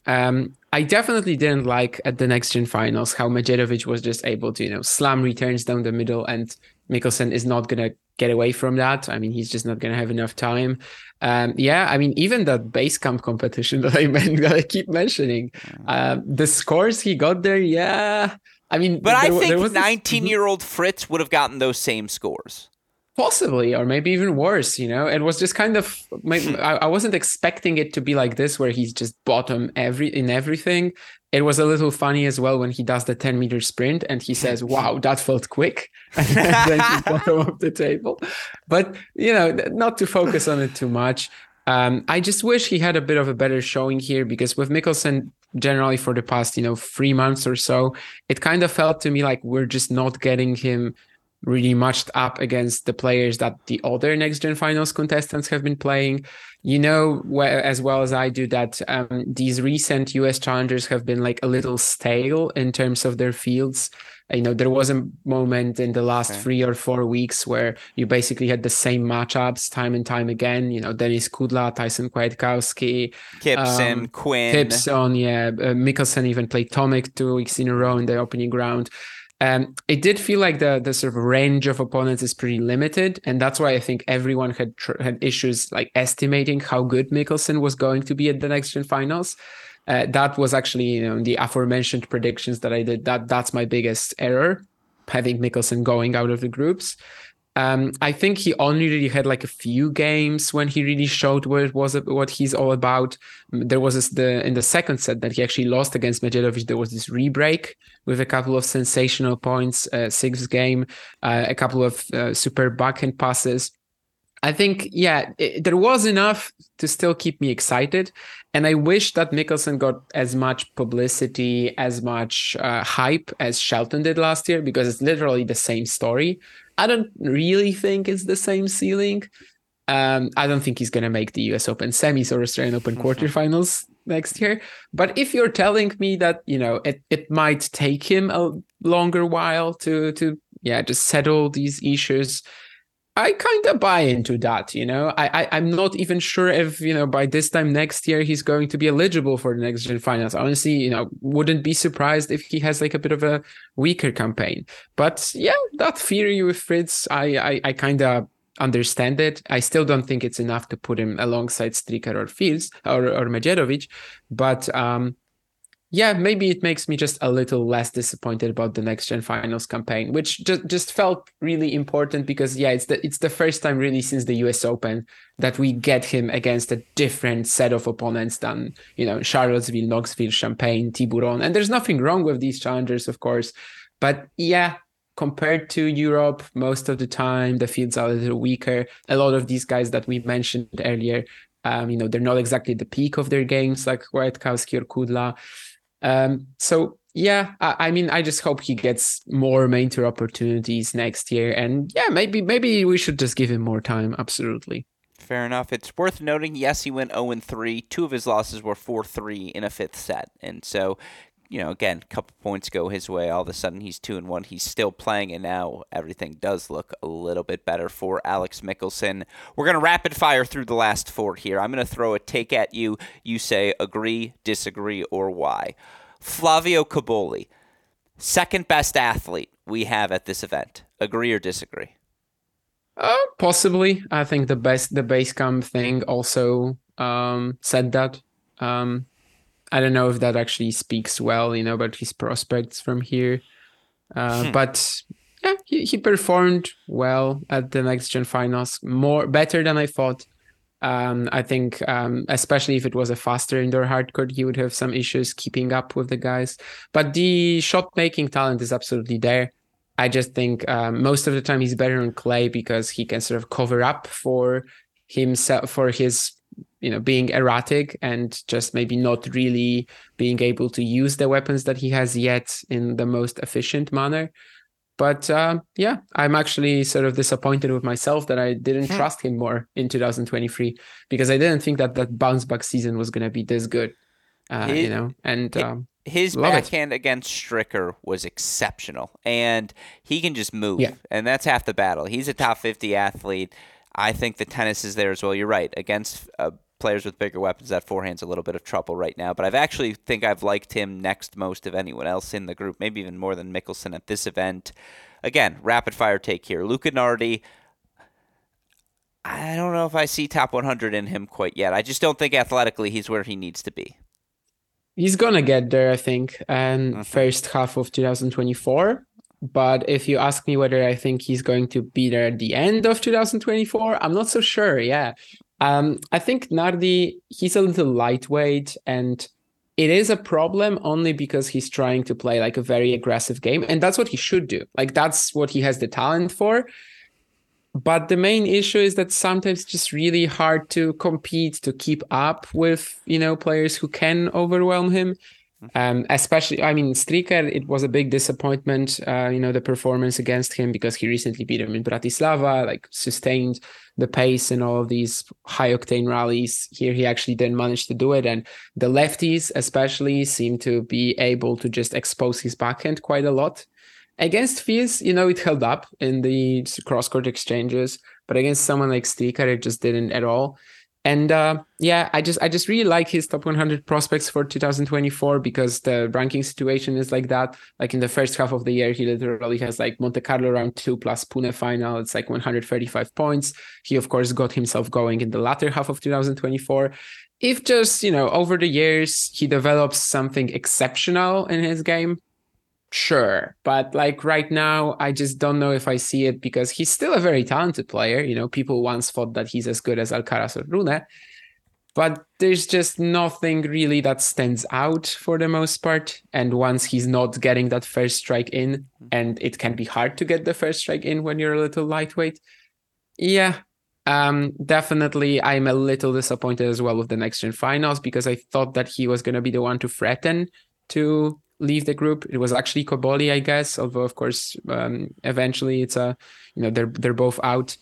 [SPEAKER 2] Um, I definitely didn't like at the next gen finals how Medjedovic was just able to, you know, slam returns down the middle and Michelsen is not gonna get away from that. I mean, he's just not gonna have enough time. Um, yeah, I mean, even that base camp competition that I meant that I keep mentioning, uh, the scores he got there, yeah, I mean,
[SPEAKER 1] but there, I think 19 year old Fritz would have gotten those same scores.
[SPEAKER 2] Possibly, or maybe even worse. You know, it was just kind of. Hmm. I, wasn't expecting it to be like this, where he's just bottom every in everything. It was a little funny as well when he does the 10 meter sprint and he says, "Wow, that felt quick," and then he's bottom of the table. But you know, not to focus on it too much. Um, I just wish he had a bit of a better showing here because with Michelsen generally for the past, you know, three months or so, it kind of felt to me like we're just not getting him really matched up against the players that the other next gen finals contestants have been playing. You know, as well as I do, that um, these recent US challengers have been like a little stale in terms of their fields you know there was a moment in the last okay. three or four weeks where you basically had the same matchups time and time again you know denis kudla tyson kwiatkowski
[SPEAKER 1] kypson um, quinn
[SPEAKER 2] kypson yeah uh, michelsen even played tomic two weeks in a row in the opening round um, it did feel like the the sort of range of opponents is pretty limited, and that's why I think everyone had tr- had issues like estimating how good Michelsen was going to be at the next gen finals uh, that was actually you know the aforementioned predictions that I did. That that's my biggest error, having Michelsen going out of the groups. Um, I think he only really had like a few games when he really showed what was what he's all about. There was this, the in the second set that he actually lost against Medjedovic. There was this rebreak with a couple of sensational points, uh, sixth game, uh, a couple of uh, super backhand passes. I think, yeah, it, there was enough to still keep me excited. And I wish that Michelsen got as much publicity, as much uh, hype as Shelton did last year, because it's literally the same story. I don't really think it's the same ceiling. Um, I don't think he's going to make the US Open semis or Australian Open mm-hmm. quarterfinals next year. But if you're telling me that, you know, it, it might take him a longer while to, to, yeah, just settle these issues, I kind of buy into that, you know. I, I am not even sure if you know by this time next year he's going to be eligible for the next gen finals. Honestly, you know, wouldn't be surprised if he has like a bit of a weaker campaign. But yeah, that theory with Fritz, I I, I kind of understand it. I still don't think it's enough to put him alongside Stricker or Fils or or Medjedovic, but um, yeah, maybe it makes me just a little less disappointed about the next gen finals campaign, which just just felt really important because yeah, it's the it's the first time really since the US Open that we get him against a different set of opponents than you know Charlottesville, Knoxville, Champaign, Tiburon, and there's nothing wrong with these challengers, of course, but yeah. Compared to Europe, most of the time the fields are a little weaker. A lot of these guys that we mentioned earlier, um, you know, they're not exactly the peak of their games, like Kwiatkowski or Kudla. Um, so yeah, I, I, mean, I just hope he gets more main tour opportunities next year, and yeah, maybe maybe we should just give him more time. Absolutely.
[SPEAKER 1] Fair enough. It's worth noting. Yes, he went 0 3. Two of his losses were 4 3 in a fifth set, and so you know, again, a couple points go his way. All of a sudden, he's two and one. He's still playing, and now everything does look a little bit better for Alex Michelsen. We're gonna rapid fire through the last four here. I'm gonna throw a take at you. You say agree, disagree, or why. Flavio Cobolli, second best athlete we have at this event. Agree or disagree?
[SPEAKER 2] Uh, possibly. I think the best the base camp thing also um, said that. Um, I don't know if that actually speaks well, you know, about his prospects from here. Uh, hmm. But yeah, he, he performed well at the next gen finals, more better than I thought. Um, I think, um, especially if it was a faster indoor hardcourt, he would have some issues keeping up with the guys. But the shot making talent is absolutely there. I just think um, most of the time he's better on clay because he can sort of cover up for himself for his you know being erratic and just maybe not really being able to use the weapons that he has yet in the most efficient manner but uh, yeah i'm actually sort of disappointed with myself that i didn't hmm. trust him more in 2023 because i didn't think that that bounce back season was going to be this good uh, you know and um,
[SPEAKER 1] his backhand it. against Stricker was exceptional, and he can just move, yeah. and that's half the battle. He's a top fifty athlete. I think the tennis is there as well. You're right against uh, players with bigger weapons. That forehand's a little bit of trouble right now, but I've actually think I've liked him next most of anyone else in the group, maybe even more than Michelsen at this event. Again, rapid fire take here. Luca Nardi. I don't know if I see top 100 in him quite yet. I just don't think athletically he's where he needs to be
[SPEAKER 2] he's gonna get there, I think, and mm-hmm. first half of 2024. But if you ask me whether I think he's going to be there at the end of 2024, I'm not so sure. Yeah, um, I think Nardi he's a little lightweight, and it is a problem only because he's trying to play like a very aggressive game, and that's what he should do. Like that's what he has the talent for but the main issue is that sometimes it's just really hard to compete to keep up with you know players who can overwhelm him. Um, especially i mean stricker it was a big disappointment uh, you know the performance against him because he recently beat him in bratislava like sustained the pace in all of these high octane rallies. Here he actually didn't manage to do it. And the lefties especially seem to be able to just expose his backhand quite a lot. Against Fils, you know, it held up in the cross court exchanges, but against someone like Stricker, it just didn't at all. And uh, yeah, I just I just really like his top 100 prospects for 2024 because the ranking situation is like that. Like in the first half of the year, he literally has like Monte Carlo round two plus Pune final. It's like 135 points. He of course got himself going in the latter half of 2024. If just you know over the years he develops something exceptional in his game, sure but like right now i just don't know if i see it because he's still a very talented player you know people once thought that he's as good as alcaraz or rune but there's just nothing really that stands out for the most part and once he's not getting that first strike in and it can be hard to get the first strike in when you're a little lightweight yeah um, definitely i'm a little disappointed as well with the next gen finals because i thought that he was going to be the one to threaten to leave the group. It was actually Cobolli, I guess. Although, of course, um, eventually it's a, you know, they're they're both out,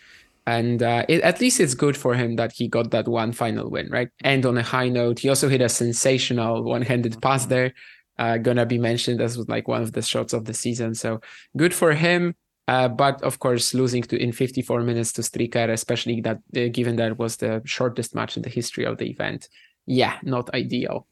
[SPEAKER 2] and uh, it, at least it's good for him that he got that one final win, right? And on a high note, he also hit a sensational one-handed pass there. Uh, gonna be mentioned as like one of the shots of the season. So good for him. Uh, but of course, losing to in 54 minutes to Stricker, especially that uh, given that was the shortest match in the history of the event, yeah, not ideal.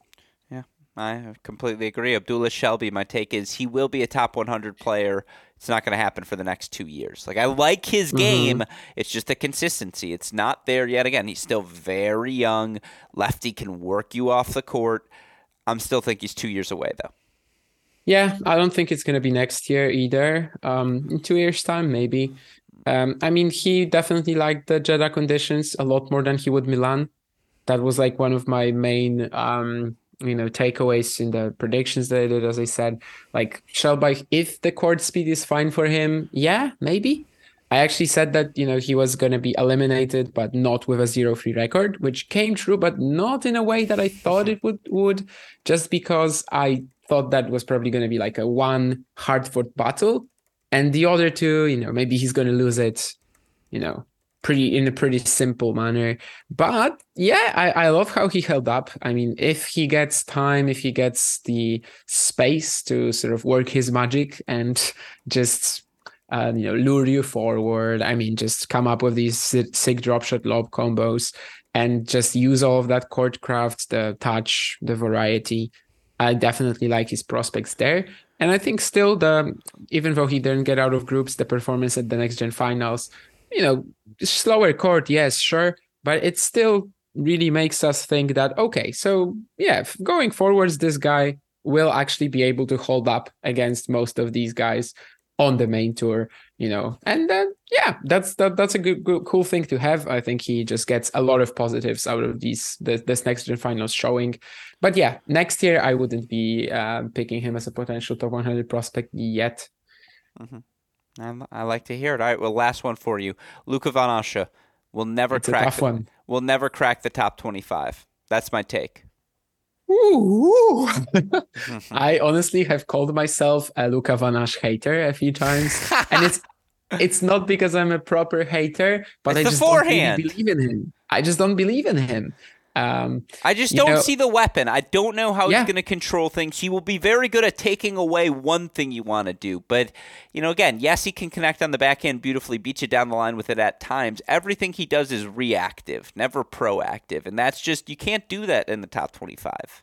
[SPEAKER 1] I completely agree. Abdullah Shelbayh, my take is he will be a top 100 player. It's not going to happen for the next two years. Like, I like his mm-hmm. game. It's just the consistency. It's not there yet. Again, he's still very young. Lefty can work you off the court. I'm still think he's two years away, though.
[SPEAKER 2] Yeah, I don't think it's going to be next year either. Um, in two years' time, maybe. Um, I mean, he definitely liked the Jeddah conditions a lot more than he would Milan. That was like one of my main um, you know takeaways in the predictions that I did, as I said, like Shelbayh, if the court speed is fine for him, yeah, maybe. I actually said that you know he was going to be eliminated, but not with a zero free record, which came true, but not in a way that I thought it would would. Just because I thought that was probably going to be like a one hard fought battle, and the other two, you know, maybe he's going to lose it, you know, pretty in a pretty simple manner. But yeah, I, I love how he held up. I mean, if he gets time, if he gets the space to sort of work his magic and just uh, you know lure you forward. I mean, just come up with these sick drop shot lob combos and just use all of that court craft, the touch, the variety. I definitely like his prospects there. And I think still the even though he didn't get out of groups, the performance at the next gen finals you know, slower court, yes, sure, but it still really makes us think that okay, so yeah, going forwards, this guy will actually be able to hold up against most of these guys. on the main tour, you know. And then yeah, that's that, that's a good, good cool thing to have. I think he just gets a lot of positives out of these this, this next gen finals showing. But yeah, next year I wouldn't be uh, picking him as a potential top 100 prospect yet.
[SPEAKER 1] Mm-hmm. I, I like to hear it. All right, well, last one for you, Luca Van Assche will never
[SPEAKER 2] it's
[SPEAKER 1] crack.
[SPEAKER 2] A tough
[SPEAKER 1] the,
[SPEAKER 2] one.
[SPEAKER 1] Will never crack the top 25. That's my take.
[SPEAKER 2] Ooh. I honestly have called myself a Luca Van hater a few times, and it's it's not because I'm a proper hater, but
[SPEAKER 1] it's
[SPEAKER 2] I just don't really believe in him. I just don't believe in him. Um,
[SPEAKER 1] I just don't
[SPEAKER 2] know,
[SPEAKER 1] see the weapon. I don't know how
[SPEAKER 2] yeah.
[SPEAKER 1] he's going to control things. He will be very good at taking away one thing you want to do. But, you know, again, yes, he can connect on the back end beautifully, beat you down the line with it at times. Everything he does is reactive, never proactive. And that's just, you can't do that in the top 25.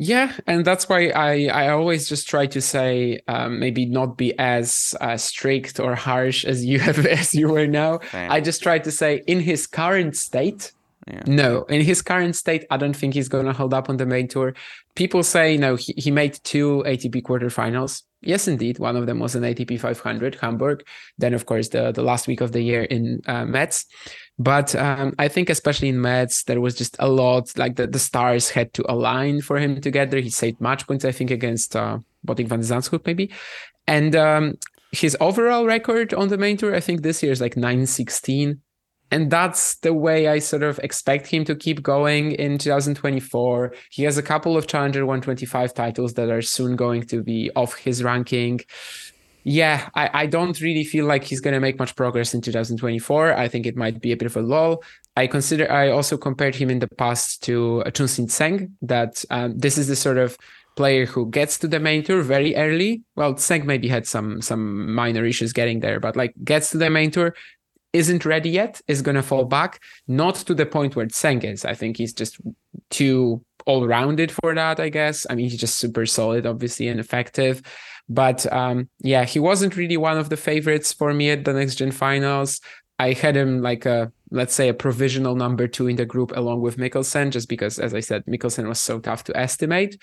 [SPEAKER 2] Yeah, and that's why I, I always just try to say um, maybe not be as uh, strict or harsh as you have as you were now.
[SPEAKER 1] Right.
[SPEAKER 2] I just try to say in his current state,
[SPEAKER 1] yeah.
[SPEAKER 2] no, in his current state, I don't think he's going to hold up on the main tour. People say no, he, he made two ATP quarterfinals. Yes, indeed, one of them was an ATP 500 Hamburg. Then, of course, the the last week of the year in uh, Metz. But um, I think, especially in Metz, there was just a lot like the, the stars had to align for him together. He saved match points, I think, against uh, Botic van Zandschulp, maybe. And um, his overall record on the main tour, I think this year is like 916. And that's the way I sort of expect him to keep going in 2024. He has a couple of Challenger 125 titles that are soon going to be off his ranking yeah, I, I don't really feel like he's going to make much progress in 2024. I think it might be a bit of a lull. I consider, I also compared him in the past to Chun-Hsin Tseng, that um, this is the sort of player who gets to the main tour very early. Well, Tseng maybe had some some minor issues getting there, but like gets to the main tour, isn't ready yet, is going to fall back, not to the point where Tseng is. I think he's just too all rounded for that, I guess. I mean, he's just super solid, obviously, and effective. But um, yeah, he wasn't really one of the favorites for me at the next gen finals. I had him like a let's say a provisional number two in the group along with Michelsen, just because, as I said, Michelsen was so tough to estimate.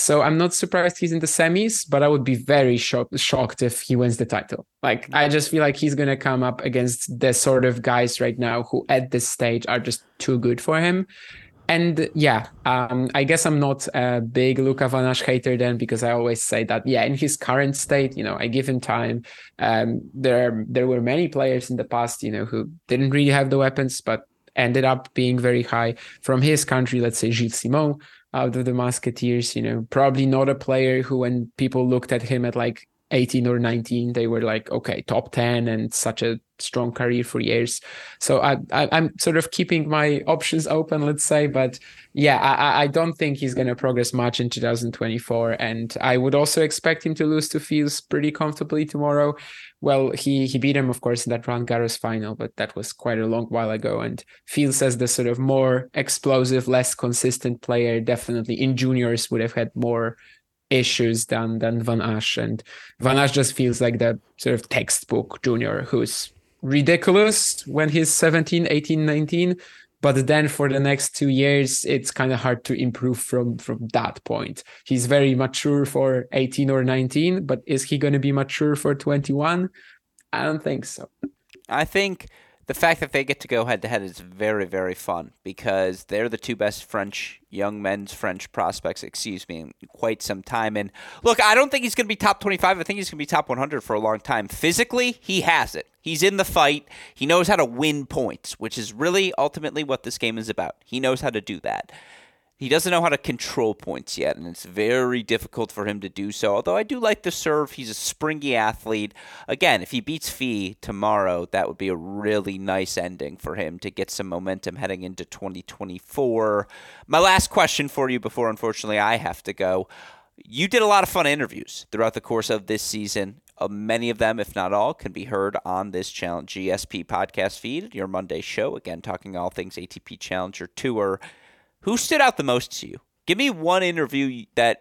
[SPEAKER 2] So I'm not surprised he's in the semis, but I would be very shocked shocked if he wins the title. Like I just feel like he's gonna come up against the sort of guys right now who at this stage are just too good for him and yeah, um, I guess I'm not a big Luca Van Assche hater then because I always say that yeah, in his current state, you know, I give him time. Um, there there were many players in the past, you know, who didn't really have the weapons, but ended up being very high from his country. Let's say Gilles Simon out of the Musketeers, you know, probably not a player who, when people looked at him at like 18 or 19 they were like okay top 10 and such a strong career for years. So I, I am sort of keeping my options open let's say but yeah i i don't think he's going to progress much in 2024 and i would also expect him to lose to Fils pretty comfortably tomorrow. Well he he beat him of course in that Roland Garros final but that was quite a long while ago. And Fils as the sort of more explosive less consistent player definitely in juniors would have had more issues than than Van Assche. And Van Assche just feels like the sort of textbook junior who's ridiculous when he's 17, 18, 19. But then for the next two years, it's kind of hard to improve from from that point. He's very mature for 18 or 19, but is he going to be mature for 21? I don't think so.
[SPEAKER 1] I think the fact that they get to go head to head is very, very fun because they're the two best French young men's French prospects, excuse me, in quite some time. And look, I don't think he's going to be top 25. I think he's going to be top 100 for a long time. Physically, he has it. He's in the fight. He knows how to win points, which is really ultimately what this game is about. He knows how to do that. He doesn't know how to control points yet, and it's very difficult for him to do so. Although I do like the serve. He's a springy athlete. Again, if he beats Fils tomorrow, that would be a really nice ending for him to get some momentum heading into 2024. My last question for you before, unfortunately, I have to go. You did a lot of fun interviews throughout the course of this season. Uh, many of them, if not all, can be heard on this channel, GSP podcast feed, your Monday show. Again, talking all things ATP Challenger Tour. Who stood out the most to you? Give me one interview that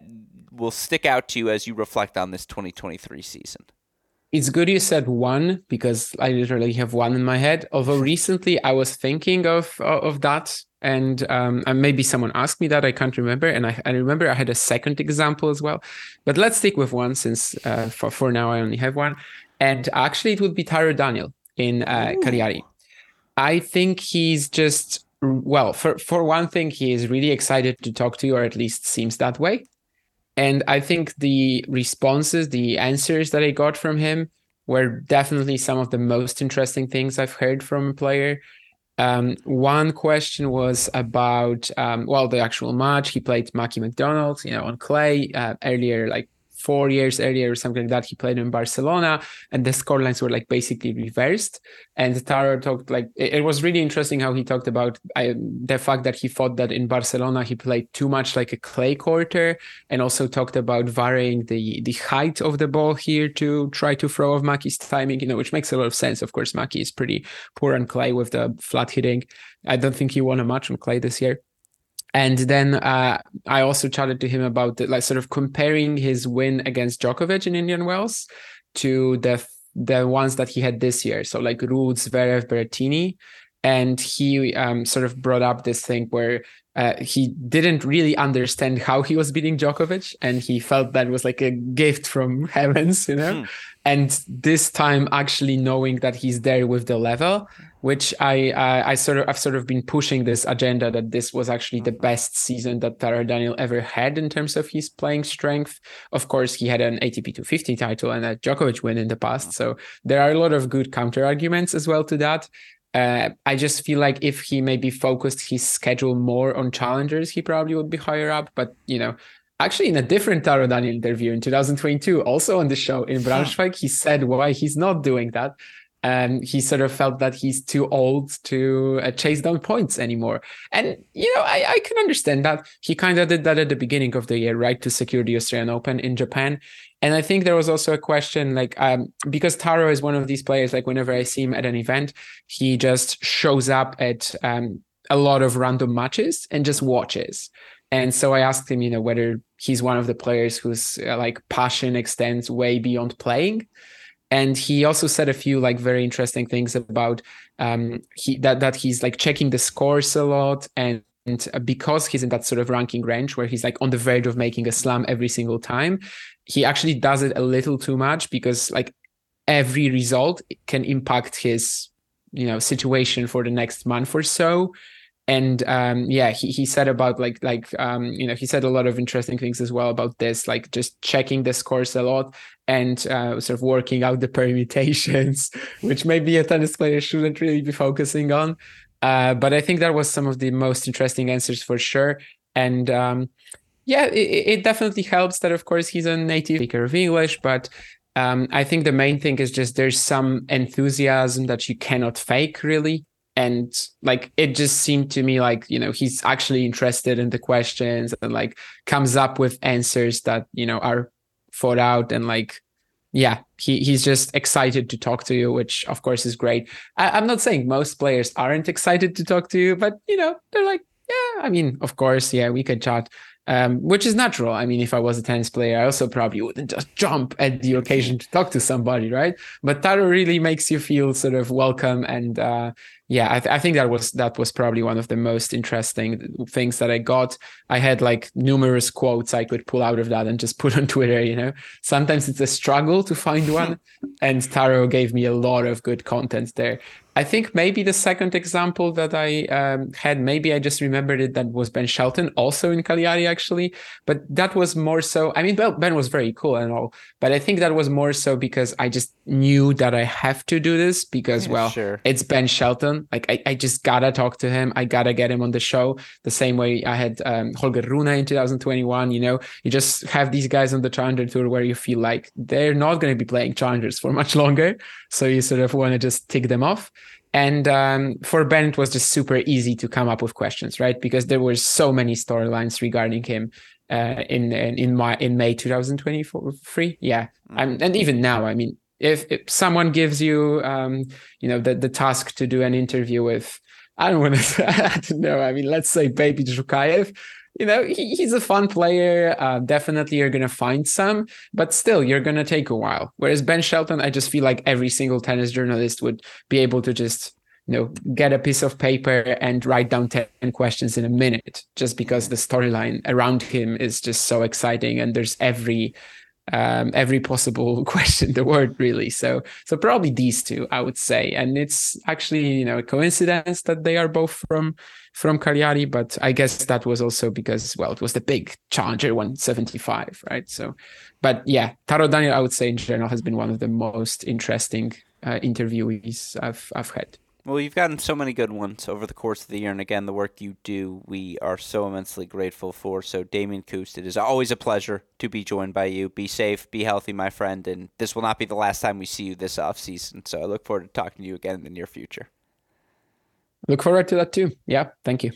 [SPEAKER 1] will stick out to you as you reflect on this 2023 season.
[SPEAKER 2] It's good you said one because I literally have one in my head. Although recently I was thinking of of that And, um, and maybe someone asked me that. I can't remember. And I, I remember I had a second example as well. But let's stick with one since uh, for, for now I only have one. And actually, it would be Taro Daniel in uh, Cagliari. I think he's just well for for one thing he is really excited to talk to you or at least seems that way. And i think the responses the answers that i got from him were definitely some of the most interesting things i've heard from a player. Um, one question was about um, well the actual match. He played Mackie McDonald you know on clay uh, earlier like four years earlier or something like that, he played in Barcelona, and the scorelines were like basically reversed. And Taro talked like it, it was really interesting how he talked about the fact that he thought that in Barcelona he played too much like a clay quarter, and also talked about varying the the height of the ball here to try to throw off Mackie's timing. You know, which makes a lot of sense. Of course, Mackie is pretty poor on clay with the flat hitting. I don't think he won a match on clay this year and then uh, I also chatted to him about the, like sort of comparing his win against Djokovic in Indian Wells to the the ones that he had this year. So like Ruud, Zverev, Berrettini, and he um, sort of brought up this thing where uh, he didn't really understand how he was beating Djokovic, and he felt that was like a gift from heavens, you know. Hmm. And this time, actually knowing that he's there with the level, which I uh, I sort of I've sort of been pushing this agenda that this was actually the best season that Taro Daniel ever had in terms of his playing strength. Of course, he had an ATP 250 title and a Djokovic win in the past, so there are a lot of good counter arguments as well to that. Uh, I just feel like if he maybe focused his schedule more on challengers, he probably would be higher up. But you know, actually in a different Taro Daniel interview in 2022, also on the show in Braunschweig, he said why he's not doing that he sort of felt that he's too old to uh, chase down points anymore. And you know, I, I can understand that. He kind of did that at the beginning of the year, right, to secure the Australian Open in Japan. And I think there was also a question, like, um, because Taro is one of these players. Like, whenever I see him at an event, he just shows up at um, a lot of random matches and just watches. And so I asked him, you know, whether he's one of the players whose uh, like passion extends way beyond playing and he also said a few like very interesting things about um he that that he's like checking the scores a lot. And and because he's in that sort of ranking range where he's like on the verge of making a slam every single time he actually does it a little too much because like every result can impact his you know situation for the next month or so and um, yeah he, he said about like like um, you know he said a lot of interesting things as well about this like just checking the scores a lot and uh, sort of working out the permutations which maybe a tennis player shouldn't really be focusing on. Uh, but i think that was some of the most interesting answers for sure. And um, yeah it, it, definitely helps that of course he's a native speaker of english but um, i think the main thing is just there's some enthusiasm that you cannot fake really and like it just seemed to me like you know he's actually interested in the questions and like comes up with answers that you know are thought out and like yeah he he's just excited to talk to you which of course is great I, i'm not saying most players aren't excited to talk to you but you know they're like yeah i mean of course yeah we could chat um, which is natural. I mean, if I was a tennis player, I also probably wouldn't just jump at the occasion to talk to somebody, right? But Taro really makes you feel sort of welcome and uh, yeah I, th- I, think that was that was probably one of the most interesting things that i got. I had like numerous quotes i could pull out of that and just put on twitter you know? Sometimes it's a struggle to find one and taro gave me a lot of good content there I think maybe the second example that I um, had, maybe I just remembered it, that was Ben Shelton, also in Cagliari, actually. But that was more so, I mean, Ben was very cool and all, but I think that was more so because I just knew that I have to do this because, yeah, well, sure. it's Ben Shelton. Like, I, I just gotta talk to him. I gotta get him on the show the same way I had um, Holger Rune in 2021. You know, you just have these guys on the Challenger Tour where you feel like they're not going to be playing Challengers for much longer. So you sort of want to just tick them off. And um, for Ben, it was just super easy to come up with questions, right? Because there were so many storylines regarding him uh, in, in in my in May 2023. Yeah, mm. and even now, I mean, if, if someone gives you, um, you know, the the task to do an interview with, I don't want to, I don't know. I mean, let's say Beibit Zhukayev, you know, he, he's a fun player. Uh, definitely, you're going to find some, but still, you're going to take a while. Whereas Ben Shelton, I just feel like every single tennis journalist would be able to just you know get a piece of paper and write down 10 questions in a minute just because the storyline around him is just so exciting and there's every um, every possible question the word really. So so probably these two i would say. And it's actually you know a coincidence that they are both from from cagliari but i guess that was also because well it was the big challenger 175 right? So but yeah taro daniel i would say in general has been one of the most interesting uh, interviewees i've i've had
[SPEAKER 1] well, you've gotten so many good ones over the course of the year, and again, the work you do, we are so immensely grateful for. So, Damian Kust, it is always a pleasure to be joined by you. Be safe, be healthy, my friend, and this will not be the last time we see you this off season. So, I look forward to talking to you again in the near future.
[SPEAKER 2] Look forward to that too. Yeah, thank you.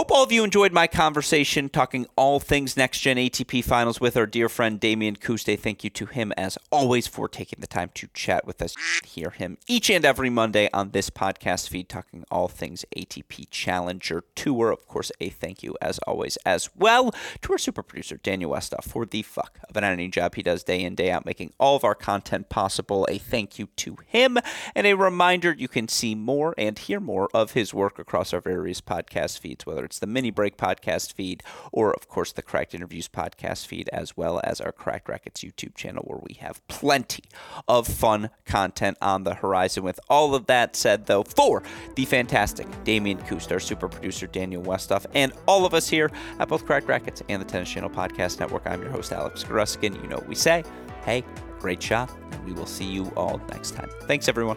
[SPEAKER 1] Hope all of you enjoyed my conversation talking all things next gen ATP finals with our dear friend Damian Kust. Thank you to him as always for taking the time to chat with us. Hear him each and every Monday on this podcast feed talking all things ATP Challenger Tour. Of course, a thank you as always as well to our super producer Daniel Westoff for the fuck of an editing job he does day in day out making all of our content possible. A thank you to him and a reminder you can see more and hear more of his work across our various podcast feeds whether it's the Mini Break podcast feed or, of course, the Cracked Interviews podcast feed, as well as our Cracked Racquets YouTube channel, where we have plenty of fun content on the horizon. With all of that said, though, for the fantastic Damian Kust, our super producer Daniel Westoff, and all of us here at both Cracked Racquets and the Tennis Channel Podcast Network, I'm your host, Alex Gruskin. You know what we say. Hey, great shot, and we will see you all next time. Thanks, everyone.